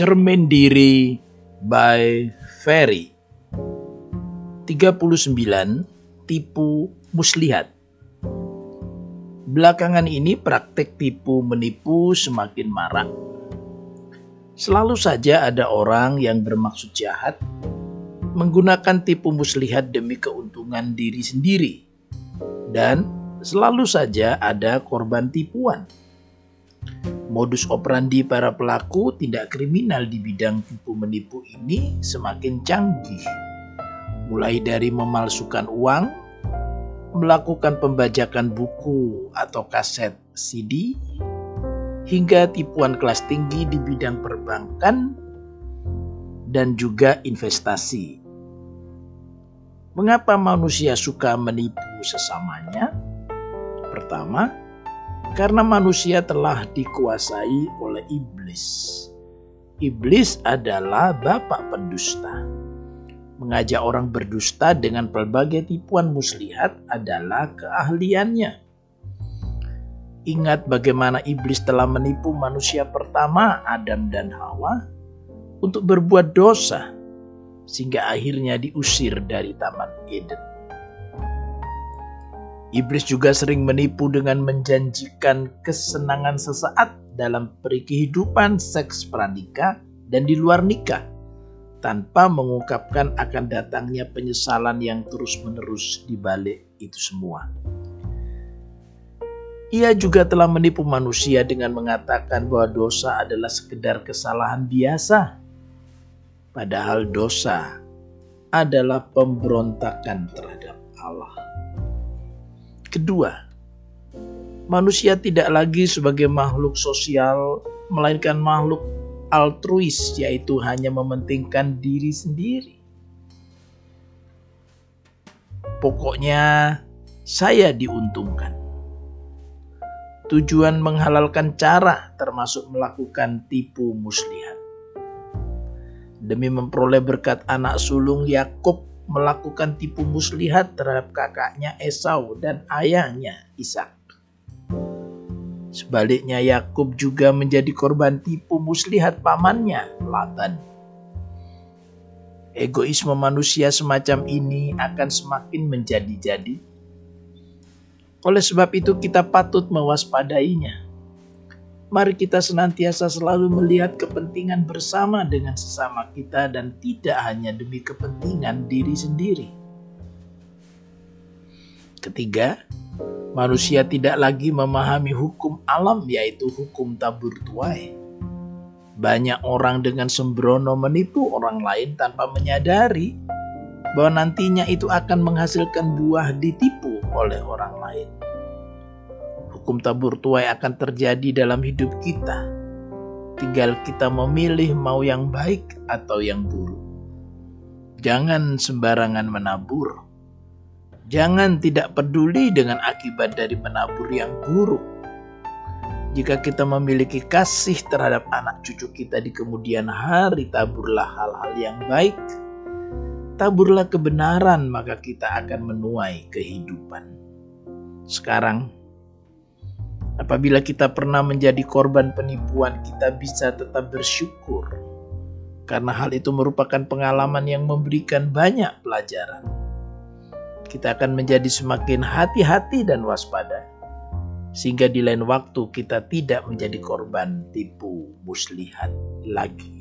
Cermin Diri by Ferry 39 Tipu Muslihat Belakangan ini praktek tipu menipu semakin marak. Selalu saja ada orang yang bermaksud jahat menggunakan tipu muslihat demi keuntungan diri sendiri. Dan selalu saja ada korban tipuan. Modus operandi para pelaku tindak kriminal di bidang tipu menipu ini semakin canggih. Mulai dari memalsukan uang, melakukan pembajakan buku atau kaset CD, hingga tipuan kelas tinggi di bidang perbankan dan juga investasi. Mengapa manusia suka menipu sesamanya? Pertama, karena manusia telah dikuasai oleh iblis. Iblis adalah bapak pendusta. Mengajak orang berdusta dengan pelbagai tipuan muslihat adalah keahliannya. Ingat bagaimana iblis telah menipu manusia pertama, Adam dan Hawa, untuk berbuat dosa, sehingga akhirnya diusir dari Taman Eden. Iblis juga sering menipu dengan menjanjikan kesenangan sesaat dalam perikehidupan seks pranikah dan di luar nikah tanpa mengungkapkan akan datangnya penyesalan yang terus-menerus di balik itu semua. Ia juga telah menipu manusia dengan mengatakan bahwa dosa adalah sekedar kesalahan biasa. Padahal dosa adalah pemberontakan terhadap Allah. Kedua, manusia tidak lagi sebagai makhluk sosial, melainkan makhluk altruis yaitu hanya mementingkan diri sendiri. Pokoknya saya diuntungkan. Tujuan menghalalkan cara termasuk melakukan tipu muslihat. Demi memperoleh berkat anak sulung Yakub melakukan tipu muslihat terhadap kakaknya Esau dan ayahnya Ishak. Sebaliknya Yakub juga menjadi korban tipu muslihat pamannya, Latan. Egoisme manusia semacam ini akan semakin menjadi-jadi. Oleh sebab itu kita patut mewaspadainya. Mari kita senantiasa selalu melihat kepentingan bersama dengan sesama kita dan tidak hanya demi kepentingan diri sendiri. Ketiga, manusia tidak lagi memahami hukum alam yaitu hukum tabur tuai. Banyak orang dengan sembrono menipu orang lain tanpa menyadari bahwa nantinya itu akan menghasilkan buah ditipu oleh orang lain. Hukum tabur tuai akan terjadi dalam hidup kita. Tinggal kita memilih mau yang baik atau yang buruk. Jangan sembarangan menabur Jangan tidak peduli dengan akibat dari menabur yang buruk. Jika kita memiliki kasih terhadap anak cucu kita di kemudian hari, taburlah hal-hal yang baik. Taburlah kebenaran, maka kita akan menuai kehidupan. Sekarang, apabila kita pernah menjadi korban penipuan, kita bisa tetap bersyukur karena hal itu merupakan pengalaman yang memberikan banyak pelajaran kita akan menjadi semakin hati-hati dan waspada, sehingga di lain waktu kita tidak menjadi korban tipu muslihat lagi.